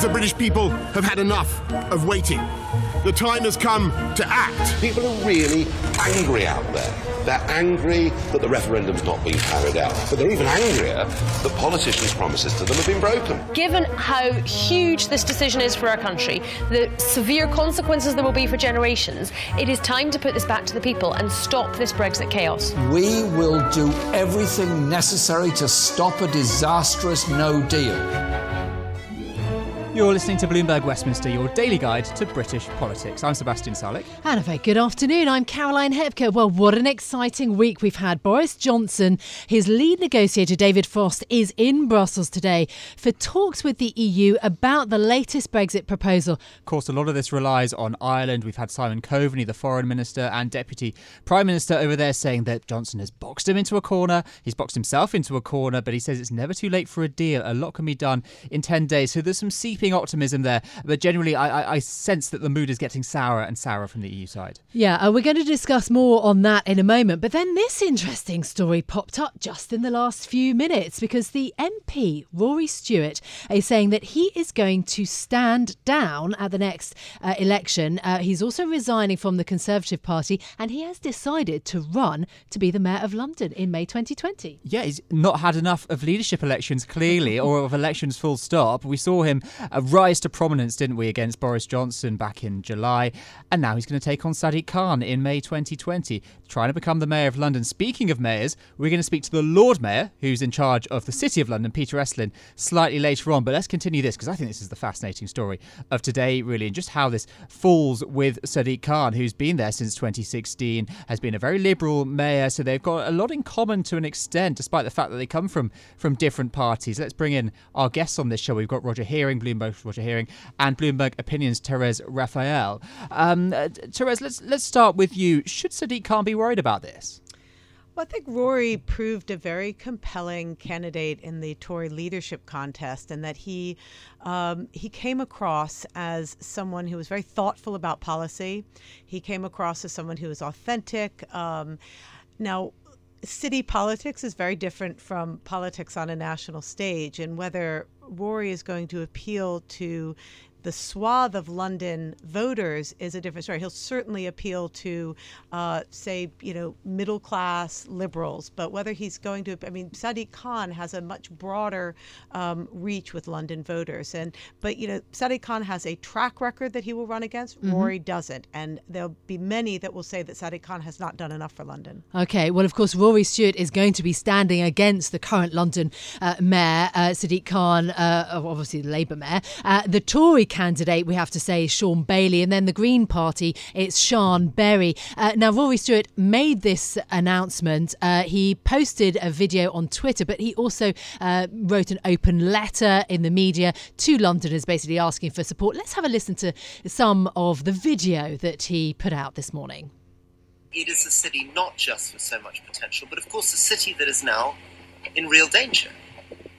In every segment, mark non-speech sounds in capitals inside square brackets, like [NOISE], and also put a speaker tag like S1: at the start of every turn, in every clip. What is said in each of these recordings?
S1: The British people have had enough of waiting. The time has come to act.
S2: People are really angry out there. They're angry that the referendum's not being carried out. But they're even angrier that politicians' promises to them have been broken.
S3: Given how huge this decision is for our country, the severe consequences there will be for generations, it is time to put this back to the people and stop this Brexit chaos.
S4: We will do everything necessary to stop a disastrous no deal.
S5: You're listening to Bloomberg Westminster, your daily guide to British politics. I'm Sebastian Salek.
S6: And a very good afternoon. I'm Caroline Hepker. Well, what an exciting week we've had. Boris Johnson, his lead negotiator David Frost, is in Brussels today for talks with the EU about the latest Brexit proposal.
S5: Of course, a lot of this relies on Ireland. We've had Simon Coveney, the foreign minister and deputy prime minister over there, saying that Johnson has boxed him into a corner. He's boxed himself into a corner, but he says it's never too late for a deal. A lot can be done in 10 days. So there's some seeping optimism there, but generally, I, I, I, sense that the mood is getting sourer and sourer from the EU side.
S6: Yeah, uh, we're going to discuss more on that in a moment. But then this interesting story popped up just in the last few minutes because the MP, Rory Stewart, is saying that he is going to stand down at the next uh, election. Uh, he's also resigning from the Conservative Party and he has decided to run to be the Mayor of London in May 2020.
S5: Yeah, he's not had enough of leadership elections, clearly, or of elections full stop. We saw him a rise to prominence, didn't we, against Boris Johnson back in July. And now he's going to take on Sadiq Khan in May 2020, trying to become the Mayor of London. Speaking of mayors, we're going to speak to the Lord Mayor, who's in charge of the City of London, Peter Estlin, slightly later on. But let's continue this because I think this is the fascinating story of today, really, and just how this falls with Sadiq Khan, who's been there since 2016, has been a very liberal mayor. So they've got a lot in common to an extent, despite the fact that they come from, from different parties. Let's bring in our guests on this show. We've got Roger Hearing, Bloomberg Bloomberg Roger Hearing, and Bloomberg Opinions Therese Raphael. Um, uh, Therese, let's let's start with you. Should Sadiq Khan be worried about this?
S7: Well, I think Rory proved a very compelling candidate in the Tory leadership contest, and that he um, he came across as someone who was very thoughtful about policy. He came across as someone who was authentic. Um, now, city politics is very different from politics on a national stage, and whether Rory is going to appeal to the swath of London voters is a different story. He'll certainly appeal to, uh, say, you know, middle class liberals, but whether he's going to, I mean, Sadiq Khan has a much broader um, reach with London voters, and but you know, Sadiq Khan has a track record that he will run against. Mm-hmm. Rory doesn't, and there'll be many that will say that Sadiq Khan has not done enough for London.
S6: Okay, well, of course, Rory Stewart is going to be standing against the current London uh, mayor, uh, Sadiq Khan, uh, obviously the Labour mayor, uh, the Tory candidate, we have to say, is Shaun Bailey. And then the Green Party, it's Siân Berry. Uh, now, Rory Stewart made this announcement. Uh, he posted a video on Twitter, but he also uh, wrote an open letter in the media to Londoners, basically asking for support. Let's have a listen to some of the video that he put out this morning.
S8: It is a city not just with so much potential, but of course a city that is now in real danger.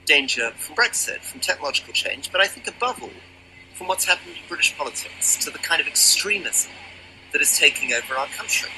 S8: Danger from Brexit, from technological change, but I think above all, from what's happened in British politics to the kind of extremism that is taking over our country.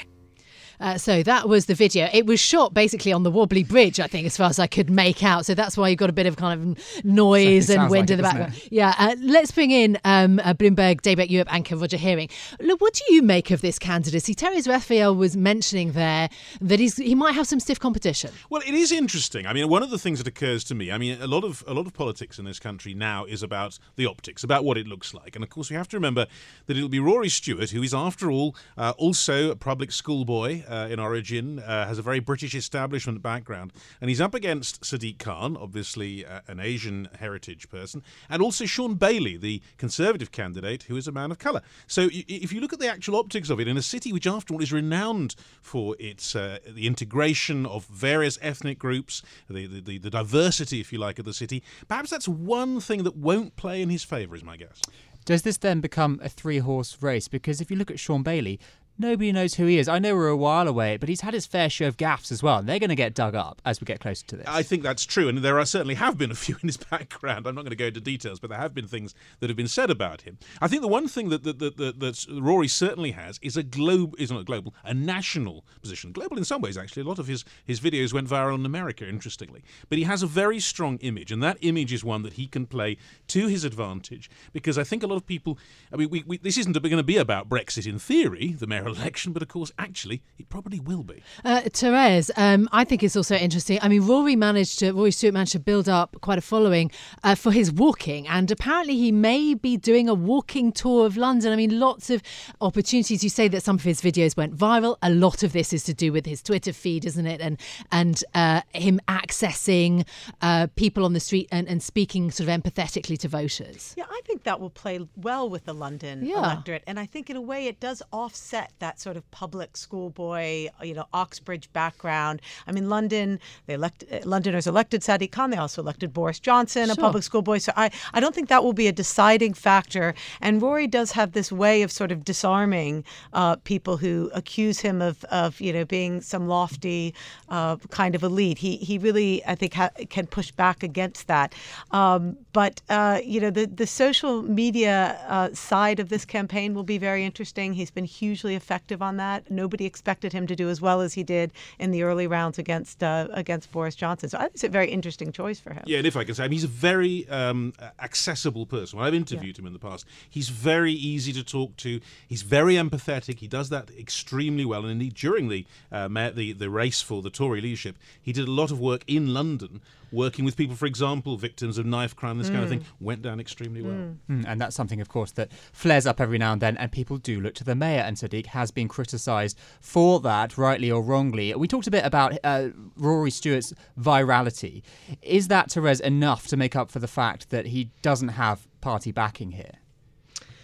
S6: Uh, so that was the video. It was shot basically on the Wobbly Bridge, I think, as far as I could make out. So that's why you got a bit of kind of noise and wind like in the background. It? Yeah. Uh, let's bring in um, uh, Bloomberg Daybreak Europe anchor Roger Hearing. Look, what do you make of this candidacy? Therese Raphael was mentioning there that he's he might have some stiff competition.
S9: Well, it is interesting. I mean, one of the things that occurs to me, I mean, a lot of a lot of politics in this country now is about the optics, about what it looks like, and of course we have to remember that it'll be Rory Stewart, who is after all uh, also a public school boy Uh, in origin, uh, has a very British establishment background, and he's up against Sadiq Khan, obviously uh, an Asian heritage person, and also Shaun Bailey, the Conservative candidate, who is a man of colour. So if you look at the actual optics of it, in a city which, after all, is renowned for its uh, the integration of various ethnic groups, the, the, the, the diversity, if you like, of the city, perhaps that's one thing that won't play in his favour, is my guess.
S5: Does this then become a three horse race? Because if you look at Shaun Bailey, nobody knows who he is. I know we're a while away, but he's had his fair share of gaffes as well, and they're going to get dug up as we get closer to this.
S9: I think that's true, and there are certainly have been a few in his [LAUGHS] background. I'm not going to go into details, but there have been things that have been said about him. I think the one thing that that, that, that, that Rory certainly has is a globe is not a global, a national position. Global in some ways, actually. A lot of his his videos went viral in America, interestingly. But he has a very strong image, and that image is one that he can play to his advantage. Because I think a lot of people, I mean, we, we, this isn't going to be about Brexit in theory, the mayoral election, but of course, actually, it probably will be.
S6: Uh, Therese, um, I think it's also interesting. I mean, Rory managed to, Rory Stewart managed to build up quite a following uh, for his walking, and apparently he may be doing a walking tour of London. I mean, lots of opportunities. You say that some of his videos went viral. A lot of this is to do with his Twitter feed, isn't it? And and uh, him accessing uh, people on the street and, and speaking sort of empathetically to voters.
S7: Yeah, I think that will play well with the London
S6: Yeah.
S7: electorate, and I think in a way it does offset that sort of public schoolboy, you know, Oxbridge background. I mean, London, they elect uh, Londoners elected Sadiq Khan. They also elected Boris Johnson, a
S6: Sure.
S7: public schoolboy. So I, I don't think that will be a deciding factor. And Rory does have this way of sort of disarming uh, people who accuse him of, of you know, being some lofty uh, kind of elite. He he really, I think, ha- can push back against that. Um, but uh, you know, the the social media uh, side of this campaign will be very interesting. He's been hugely effective on that. Nobody expected him to do as well as he did in the early rounds against uh, against Boris Johnson. So I think it's a very interesting choice for him.
S9: Yeah, and if I can say, I mean, he's a very um, accessible person. When I've interviewed him in the past, he's very easy to talk to. He's very empathetic. He does that extremely well. And indeed, during the uh, the the race for the Tory leadership, he did a lot of work in London, working with people, for example, victims of knife crime, this kind of thing. Went down extremely well.
S5: Mm, and that's something, of course, that flares up every now and then, and people do look to the mayor. And Sadiq has been criticised for that, rightly or wrongly. We talked a bit about uh, Rory Stewart's virality. Is that, Therese, enough to make up for the fact that he doesn't have party backing here?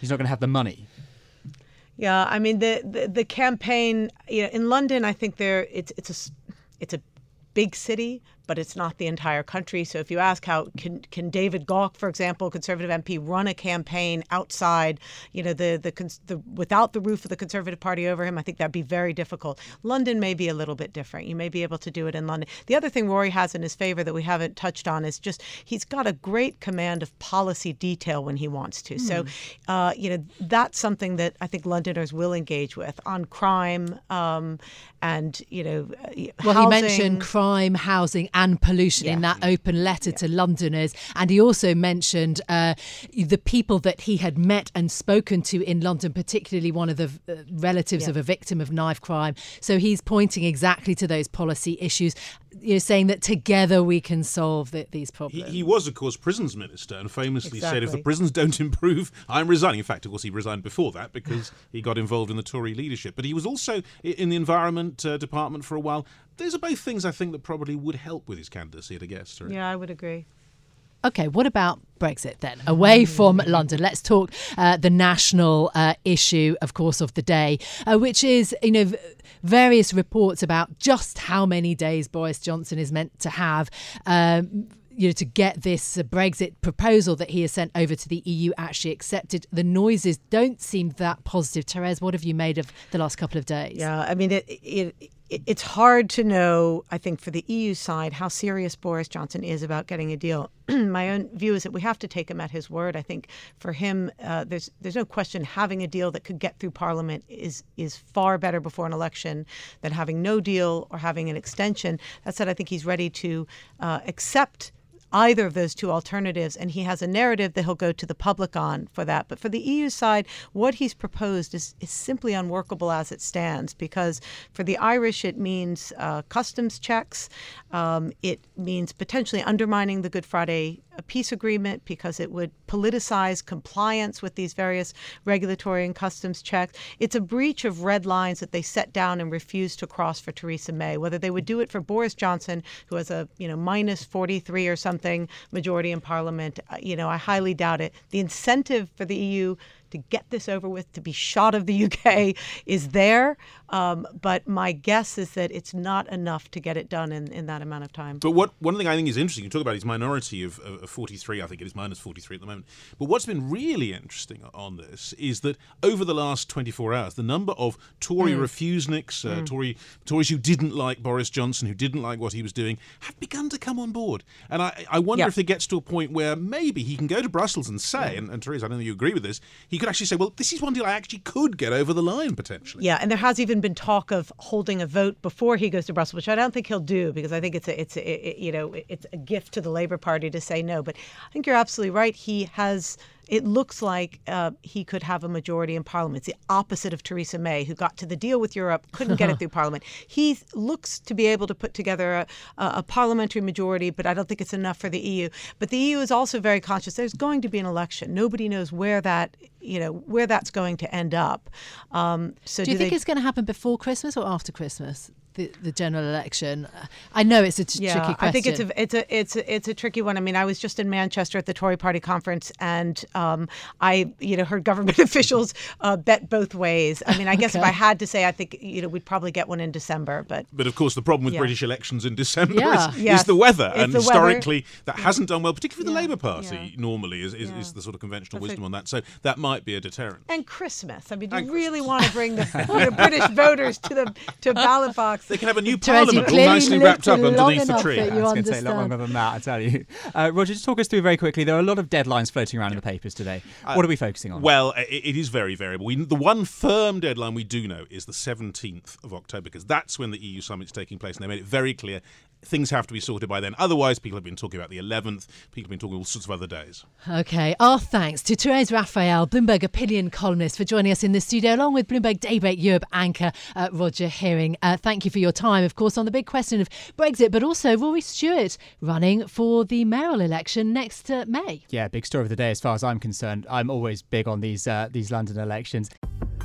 S5: He's not going to have the money.
S7: Yeah, I mean the the, the campaign. You know, in London, I think there it's it's a it's a big city, but it's not the entire country. So if you ask how can can David Gauke, for example, Conservative MP, run a campaign outside, you know, the the, the without the roof of the Conservative Party over him, I think that'd be very difficult. London may be a little bit different. You may be able to do it in London. The other thing Rory has in his favor that we haven't touched on is just he's got a great command of policy detail when he wants to. So, uh, you know, that's something that I think Londoners will engage with on crime um, and you know, uh,
S6: Well,
S7: housing.
S6: he mentioned crime, housing, and pollution in that open letter to Londoners. And he also mentioned uh, the people that he had met and spoken to in London, particularly one of the uh, relatives
S7: Yeah.
S6: of a victim of knife crime. So he's pointing exactly to those policy issues, you know, saying that together we can solve the, these problems.
S9: he was, of course, prisons minister and famously said, if the prisons don't [LAUGHS] improve, I'm resigning. In fact, of course, he resigned before that because he got involved in the Tory leadership. But he was also in the Environment uh, Department for a while. Those are both things I think that probably would help with his candidacy at a guest. Therese.
S7: Yeah, I would agree.
S6: Okay, what about Brexit then? Away from London, let's talk uh, the national uh, issue, of course, of the day, uh, which is you know v- various reports about just how many days Boris Johnson is meant to have. Um, you know, to get this uh, Brexit proposal that he has sent over to the EU actually accepted, the noises don't seem that positive. Therese, what have you made of the last couple of days?
S7: Yeah, I mean, it, it, it it's hard to know. I think for the EU side, how serious Boris Johnson is about getting a deal. [CLEARS THROAT] My own view is that we have to take him at his word. I think for him, uh, there's there's no question having a deal that could get through Parliament is is far better before an election than having no deal or having an extension. That said, I think he's ready to uh, accept either of those two alternatives, and he has a narrative that he'll go to the public on for that. But for the EU side, what he's proposed is, is simply unworkable as it stands because for the Irish, it means uh, customs checks, um, it means potentially undermining the Good Friday peace agreement because it would politicize compliance with these various regulatory and customs checks. It's a breach of red lines that they set down and refused to cross for Theresa May. Whether they would do it for Boris Johnson, who has a you know minus 43 or something majority in Parliament, uh, you know I highly doubt it. The incentive for the EU to get this over with, to be shot of the UK is there. Um, but my guess is that it's not enough to get it done in, in that amount of time.
S9: But what one thing I think is interesting, you talk about is minority of, of, of 43, I think it is minus 43 at the moment. But what's been really interesting on this is that over the last 24 hours, the number of Tory mm. refuseniks, uh, mm. Tory Tories who didn't like Boris Johnson, who didn't like what he was doing, have begun to come on board. And I, I wonder if it gets to a point where maybe he can go to Brussels and say, and, and Theresa, I don't know you agree with this, he could actually say, well, this is one deal I actually could get over the line potentially.
S7: Yeah, and there has even been talk of holding a vote before he goes to Brussels, which I don't think he'll do because I think it's a, it's a, it, you know it's a gift to the Labour Party to say no. But I think you're absolutely right. He has it looks like uh, he could have a majority in Parliament. It's the opposite of Theresa May, who got to the deal with Europe, couldn't get it through [LAUGHS] Parliament. He looks to be able to put together a, a, parliamentary majority, but I don't think it's enough for the EU. But the EU is also very conscious. There's going to be an election. Nobody knows where that you know where that's going to end up. Um, so
S6: do you
S7: do
S6: think
S7: they...
S6: it's going to happen before Christmas or after Christmas? The, the general election? I know it's a t-
S7: yeah,
S6: tricky question.
S7: I think it's a it's a it's a, it's a tricky one. I mean, I was just in Manchester at the Tory Party conference, and um, I you know heard government [LAUGHS] officials uh, bet both ways. I mean, I guess okay. if I had to say, I think you know we'd probably get one in December, but
S9: but of course the problem with yeah. British elections in December yeah. is, yes. is, the weather, it's and the historically weather. that hasn't done well, particularly with the Labour Party. Normally, is, is, is, the sort of conventional That's wisdom a, on that. So that might be a deterrent.
S7: And Christmas. I mean, do you really want to bring the [LAUGHS] you know, British voters to the to ballot box?
S9: They can have a new [LAUGHS] Parliament all nicely wrapped up underneath the tree.
S5: It's going to take a lot longer than that, I tell you. Uh, Roger, just talk us through very quickly. There are a lot of deadlines floating around in the papers today. Uh, what are we focusing on?
S9: Well, it, it is very variable. We, the one firm deadline we do know is the 17th of October, because that's when the EU summit's taking place, and they made it very clear things have to be sorted by then. Otherwise, people have been talking about the 11th. People have been talking all sorts of other days.
S6: Okay. Our thanks to Therese Raphael, Bloomberg opinion columnist, for joining us in the studio, along with Bloomberg Daybreak Europe anchor uh, Roger Hearing. Uh, thank you for your time, of course, on the big question of Brexit, but also Rory Stewart running for the mayoral election next uh, May.
S5: Yeah, big story of the day as far as I'm concerned. I'm always big on these uh, these London elections.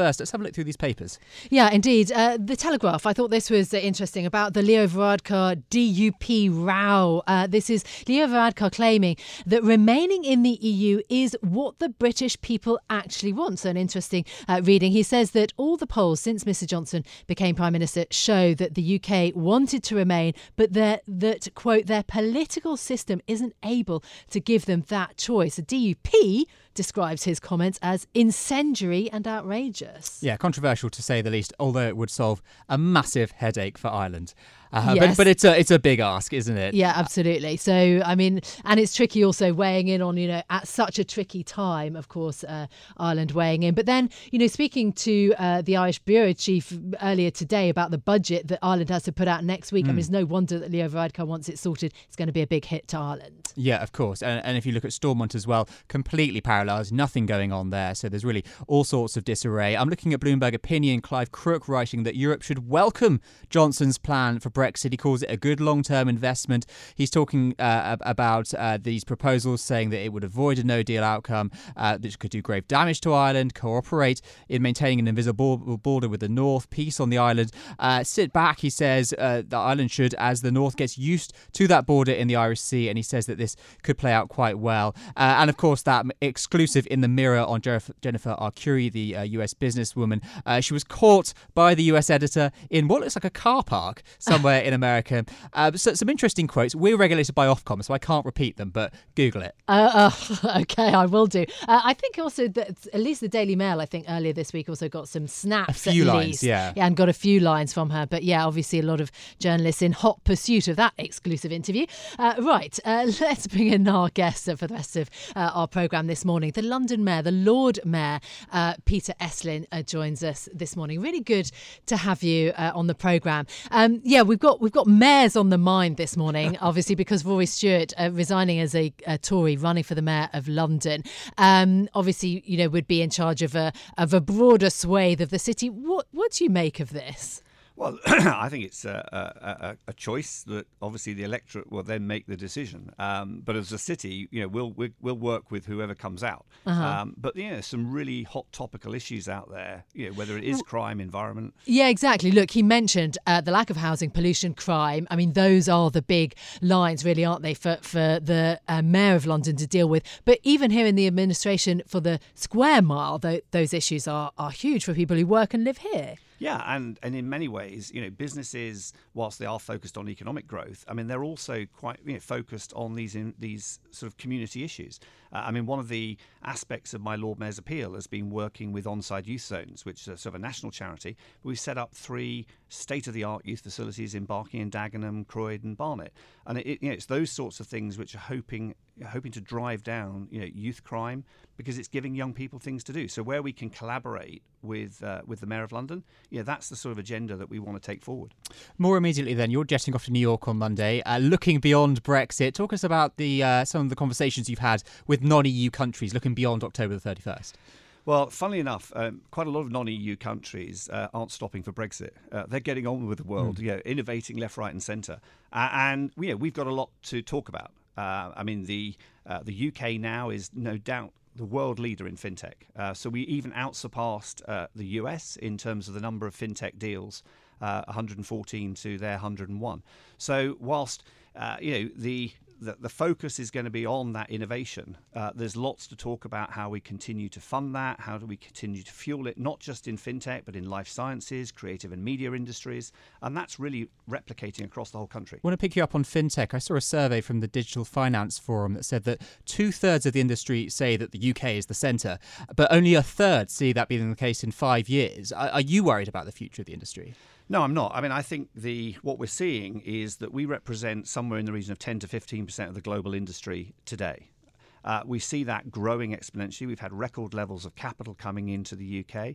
S5: First, let's have a look through these papers.
S6: Yeah, indeed. Uh, the Telegraph, I thought this was uh, interesting about the Leo Varadkar DUP row. Uh, this is Leo Varadkar claiming that remaining in the EU is what the British people actually want. So, an interesting uh, reading. He says that all the polls since Mr. Johnson became Prime Minister show that the UK wanted to remain, but that, quote, their political system isn't able to give them that choice. The DUP describes his comments as incendiary and outrageous.
S5: Yeah, controversial to say the least, although it would solve a massive headache for Ireland. Uh,
S6: yes.
S5: but, but it's a it's a big ask, isn't it?
S6: Yeah, absolutely. So I mean, and it's tricky also weighing in on you know at such a tricky time, of course, uh, Ireland weighing in. But then you know, speaking to uh, the Irish bureau chief earlier today about the budget that Ireland has to put out next week, mm. I mean, hmm. it's no wonder that Leo Varadkar wants it sorted. It's going to be a big hit to Ireland.
S5: Yeah, of course. And, and if you look at Stormont as well, completely paralysed, nothing going on there. So there's really all sorts of disarray. I'm looking at Bloomberg Opinion, Clive Crook writing that Europe should welcome Johnson's plan for Brexit. He calls it a good long term investment. He's talking uh, about uh, these proposals, saying that it would avoid a no deal outcome, uh, which could do grave damage to Ireland, cooperate in maintaining an invisible border with the North, peace on the island. Uh, sit back, he says, uh, the island should, as the North gets used to that border in the Irish Sea, and he says that this could play out quite well. Uh, and of course, that exclusive in the mirror on Jennifer Arcuri, the US businesswoman. she was caught by the US editor in what looks like a car park somewhere in America. Uh, so, some interesting quotes. We're regulated by Ofcom, so I can't repeat them, but Google it.
S6: Uh, uh, [LAUGHS] okay, I will do. Uh, I think also that at least the Daily Mail, I think earlier this week, also got some snaps.
S5: A few
S6: lines,
S5: least. yeah.
S6: yeah. And got a few lines from her. But yeah, obviously a lot of journalists in hot pursuit of that exclusive interview. Uh, right, uh, [LAUGHS] let's bring in our guest for the rest of uh, our programme this morning. The London Mayor, the Lord Mayor, uh, Peter Estlin, uh, joins us this morning. Really good to have you uh, on the programme. Um, yeah, we've got we've got mayors on the mind this morning, [LAUGHS] obviously because Rory Stewart uh, resigning as a, a, Tory, running for the mayor of London. Um, obviously, you know, would be in charge of a of a broader swathe of the city. What what do you make of this?
S10: Well, [CLEARS THROAT] I think it's a, a, a, choice that obviously the electorate will then make the decision. Um, but as a city, you know, we'll we'll, we'll work with whoever comes out. Uh-huh. Um, but yeah, some really hot topical issues out there. You know, whether it is crime, environment.
S6: Yeah, exactly. Look, he mentioned uh, the lack of housing, pollution, crime. I mean, those are the big lines, really, aren't they, for for the uh, mayor of London to deal with. But even here in the administration for the square mile, th- those issues are are huge for people who work and live here.
S10: Yeah, and, and in many ways, you know, businesses, whilst they are focused on economic growth, I mean, they're also quite you know, focused on these in, these sort of community issues. Uh, I mean, one of the aspects of my Lord Mayor's appeal has been working with Onside Youth Zones, which is sort of a national charity. We've set up three state-of-the-art youth facilities in Barking and Dagenham, Croydon, and Barnet, and it, you know, it's those sorts of things which are hoping hoping to drive down you know youth crime because it's giving young people things to do. So where we can collaborate with uh, with the mayor of London, yeah, that's the sort of agenda that we want to take forward.
S5: More immediately, then you're jetting off to New York on Monday, uh, looking beyond Brexit. Talk us about the uh, some of the conversations you've had with non-EU countries, looking beyond October the 31st.
S10: Well, funnily enough, um, quite a lot of non-EU countries uh, aren't stopping for Brexit. Uh, they're getting on with the world, mm. you know, innovating left, right, and centre, uh, and you know, we've got a lot to talk about. Uh, I mean, the uh, the UK now is no doubt the world leader in fintech. Uh, so we even outsurpassed uh, the US in terms of the number of fintech deals, uh, 114 to their 101. So whilst uh, you know the the, the focus is going to be on that innovation. Uh, there's lots to talk about how we continue to fund that, how do we continue to fuel it, not just in fintech, but in life sciences, creative and media industries. And that's really replicating across the whole country.
S5: I want to pick you up on fintech. I saw a survey from the Digital Finance Forum that said that two thirds of the industry say that the UK is the centre, but only a third see that being the case in five years. Are, are you worried about the future of the industry?
S10: No, I'm not. I mean, I think the what we're seeing is that we represent somewhere in the region of 10 to 15 percent of the global industry today. Uh, we see that growing exponentially. We've had record levels of capital coming into the UK.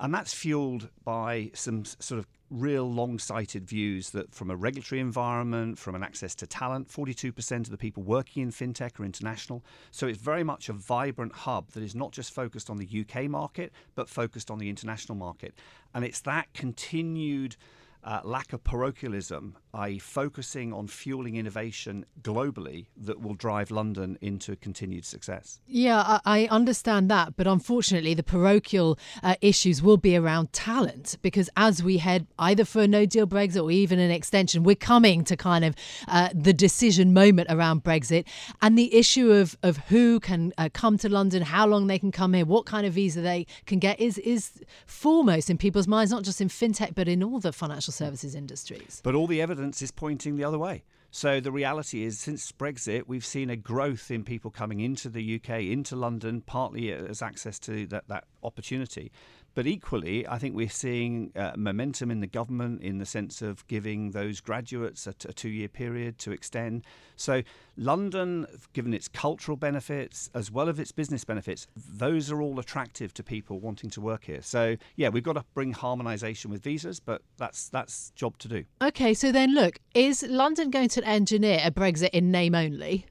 S10: And that's fueled by some sort of real long sighted views that from a regulatory environment, from an access to talent, 42% of the people working in fintech are international. So it's very much a vibrant hub that is not just focused on the UK market, but focused on the international market. And it's that continued uh, lack of parochialism, i.e., focusing on fueling innovation globally, that will drive London into continued success.
S6: Yeah, I, I understand that, but unfortunately, the parochial uh, issues will be around talent because as we head either for a no deal Brexit or even an extension, we're coming to kind of uh, the decision moment around Brexit and the issue of, of who can uh, come to London, how long they can come here, what kind of visa they can get is, is foremost in people's minds, not just in fintech, but in all the financial financial services industries.
S10: But all the evidence is pointing the other way. So the reality is, since Brexit, we've seen a growth in people coming into the UK, into London, partly as access to that, that opportunity. But equally, I think we're seeing uh, momentum in the government in the sense of giving those graduates a, t- a two year period to extend. So, London, given its cultural benefits as well as its business benefits, those are all attractive to people wanting to work here. So, yeah, we've got to bring harmonisation with visas, but that's that's job to do.
S6: Okay, so then look, is London going to engineer a Brexit in name only?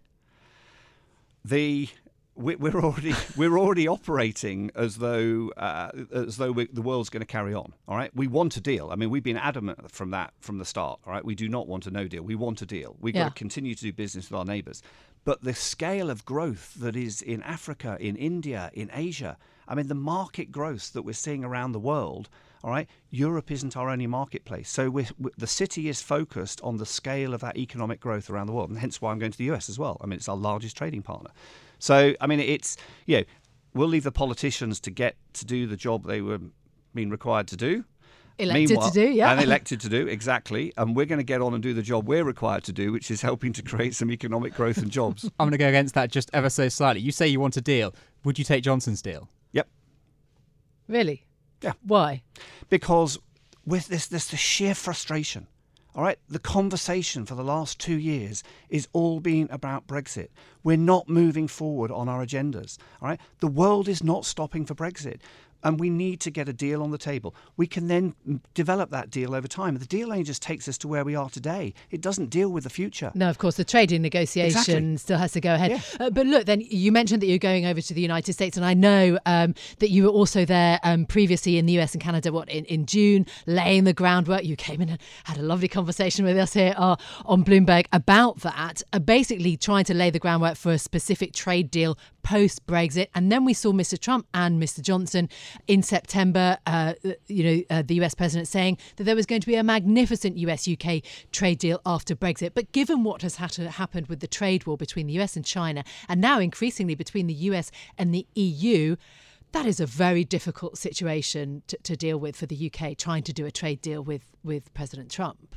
S10: The we're already [LAUGHS] we're already operating as though uh, as though the world's going to carry on. All right, we want a deal. I mean, we've been adamant from that from the start. All right, we do not want a no deal. We want a deal. We've yeah. got to continue to do business with our neighbours. But the scale of growth that is in Africa, in India, in Asia. I mean, the market growth that we're seeing around the world. All right, Europe isn't our only marketplace. So we're, we're, the city is focused on the scale of that economic growth around the world, and hence why I'm going to the US as well. I mean, it's our largest trading partner. So, I mean, it's, you know, we'll leave the politicians to get to do the job they were being required to do.
S6: Elected Meanwhile, to do, yeah.
S10: And elected to do, exactly. And we're going to get on and do the job we're required to do, which is helping to create some economic growth and jobs. [LAUGHS]
S5: I'm going to go against that just ever so slightly. You say you want a deal. Would you take Johnson's deal?
S10: Yep.
S6: Really?
S10: Yeah.
S6: Why?
S10: Because with this, this the sheer frustration All right, the conversation for the last two years is all been about Brexit. We're not moving forward on our agendas. All right, the world is not stopping for Brexit and we need to get a deal on the table. We can then develop that deal over time. The deal only just takes us to where we are today. It doesn't deal with the future.
S6: No, of course, the trading negotiation
S10: Exactly.
S6: still has to go ahead.
S10: Yeah.
S6: Uh, but look, then you mentioned that you're going over to the United States, and I know um, that you were also there um, previously in the US and Canada. What in, in June, laying the groundwork. You came in and had a lovely conversation with us here uh, on Bloomberg about that. Uh, basically, trying to lay the groundwork for a specific trade deal post Brexit. And then we saw Mr. Trump and Mr. Johnson in September, uh, you know, uh, the US president saying that there was going to be a magnificent US UK trade deal after Brexit. But given what has happened with the trade war between the US and China, and now increasingly between the US and the EU, that is a very difficult situation to, to deal with for the UK trying to do a trade deal with, with President Trump.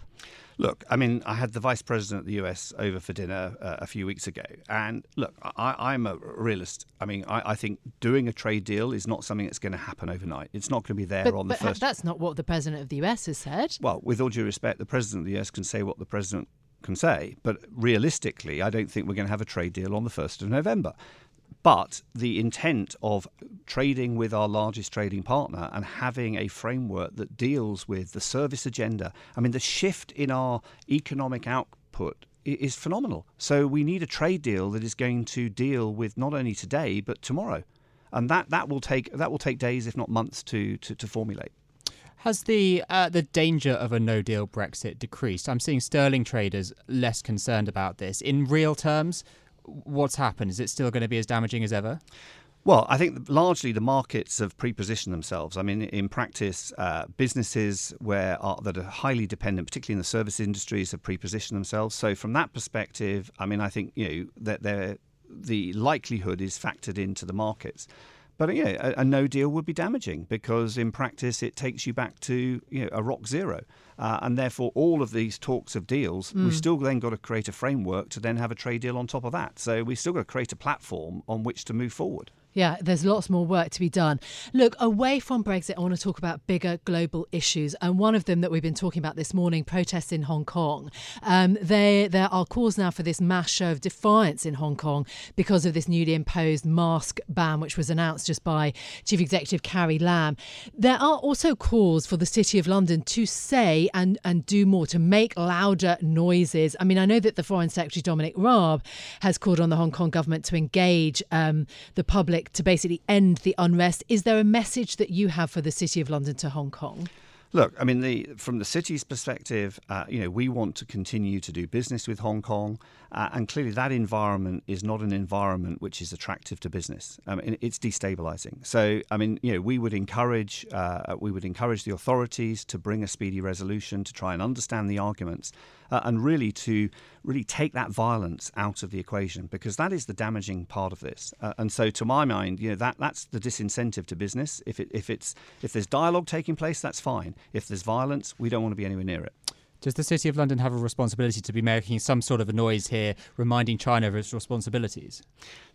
S10: Look, I mean, I had the vice president of the US over for dinner uh, a few weeks ago. And look, I, I'm a realist. I mean, I, I think doing a trade deal is not something that's going to happen overnight. It's not going to be there
S6: But,
S10: on the first.
S6: but
S10: first.
S6: that's not what the president of the US has said.
S10: Well, with all due respect, the president of the US can say what the president can say. But realistically, I don't think we're going to have a trade deal on the 1st of November. But the intent of trading with our largest trading partner and having a framework that deals with the service agenda, I mean, the shift in our economic output is phenomenal. So we need a trade deal that is going to deal with not only today but tomorrow, and that, that will take that will take days, if not months, to to, to formulate.
S5: Has the uh, the danger of a no deal Brexit decreased? I'm seeing sterling traders less concerned about this. In real terms, what's happened? Is it still going to be as damaging as ever?
S10: Well, I think largely the markets have pre-positioned themselves. I mean, in practice, uh, businesses where are, that are highly dependent, particularly in the service industries, have pre-positioned themselves. So, from that perspective, I mean, I think you know that the likelihood is factored into the markets. But yeah, a, a no deal would be damaging because in practice it takes you back to you know a rock zero, uh, and therefore all of these talks of deals,
S6: Mm.
S10: we've still then got to create a framework to then have a trade deal on top of that. So we've still got to create a platform on which to move forward.
S6: Yeah, there's lots more work to be done. Look, away from Brexit, I want to talk about bigger global issues. And one of them that we've been talking about this morning protests in Hong Kong. Um, there, there are calls now for this mass show of defiance in Hong Kong because of this newly imposed mask ban, which was announced just by Chief Executive Carrie Lam. There are also calls for the City of London to say and, and do more, to make louder noises. I mean, I know that the Foreign Secretary Dominic Raab has called on the Hong Kong government to engage um, the public to basically end the unrest. Is there a message that you have for the City of London to Hong Kong?
S10: Look, I mean, the, from the city's perspective, uh, you know, we want to continue to do business with Hong Kong, uh, and clearly that environment is not an environment which is attractive to business. I mean, it's destabilising. So, I mean, you know, we would encourage uh, we would encourage the authorities to bring a speedy resolution to try and understand the arguments, uh, and really to really take that violence out of the equation because that is the damaging part of this. Uh, and so, to my mind, you know, that that's the disincentive to business. If it if it's if there's dialogue taking place, that's fine. If there's violence, we don't want to be anywhere near it.
S5: Does the City of London have a responsibility to be making some sort of a noise here, reminding China of its responsibilities?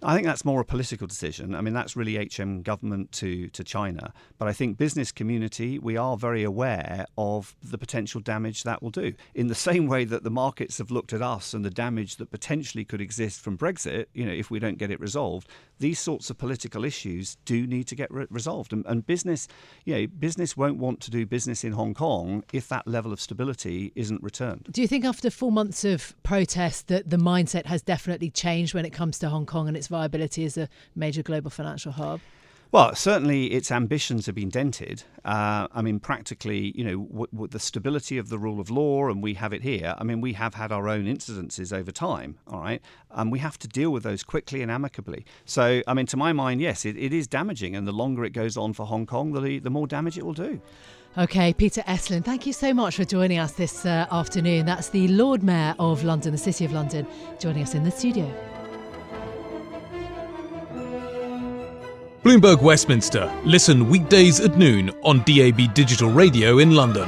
S10: I think that's more a political decision. I mean, that's really HM government to, to China. But I think business community, we are very aware of the potential damage that will do. In the [LAUGHS] same way that the markets have looked at us and the damage that potentially could exist from Brexit, you know, if we don't get it resolved, these sorts of political issues do need to get re- resolved. And, and business, you know, business won't want to do business in Hong Kong if that level of stability isn't returned.
S6: Do you think after four months of protest that the mindset has definitely changed when it comes to Hong Kong and its viability as a major global financial hub?
S10: Well, certainly its ambitions have been dented. Uh, I mean, practically, you know, w- w- the stability of the rule of law, and we have it here. I mean, we have had our own incidences over time, all right? And we have to deal with those quickly and amicably. So, I mean, to my mind, yes, it, it is damaging. And the longer it goes on for Hong Kong, the, the more damage it will do.
S6: Okay, Peter Estlin, thank you so much for joining us this uh, afternoon. That's the Lord Mayor of London, the City of London, joining us in the studio.
S11: Bloomberg Westminster. Listen weekdays at noon on DAB Digital Radio in London.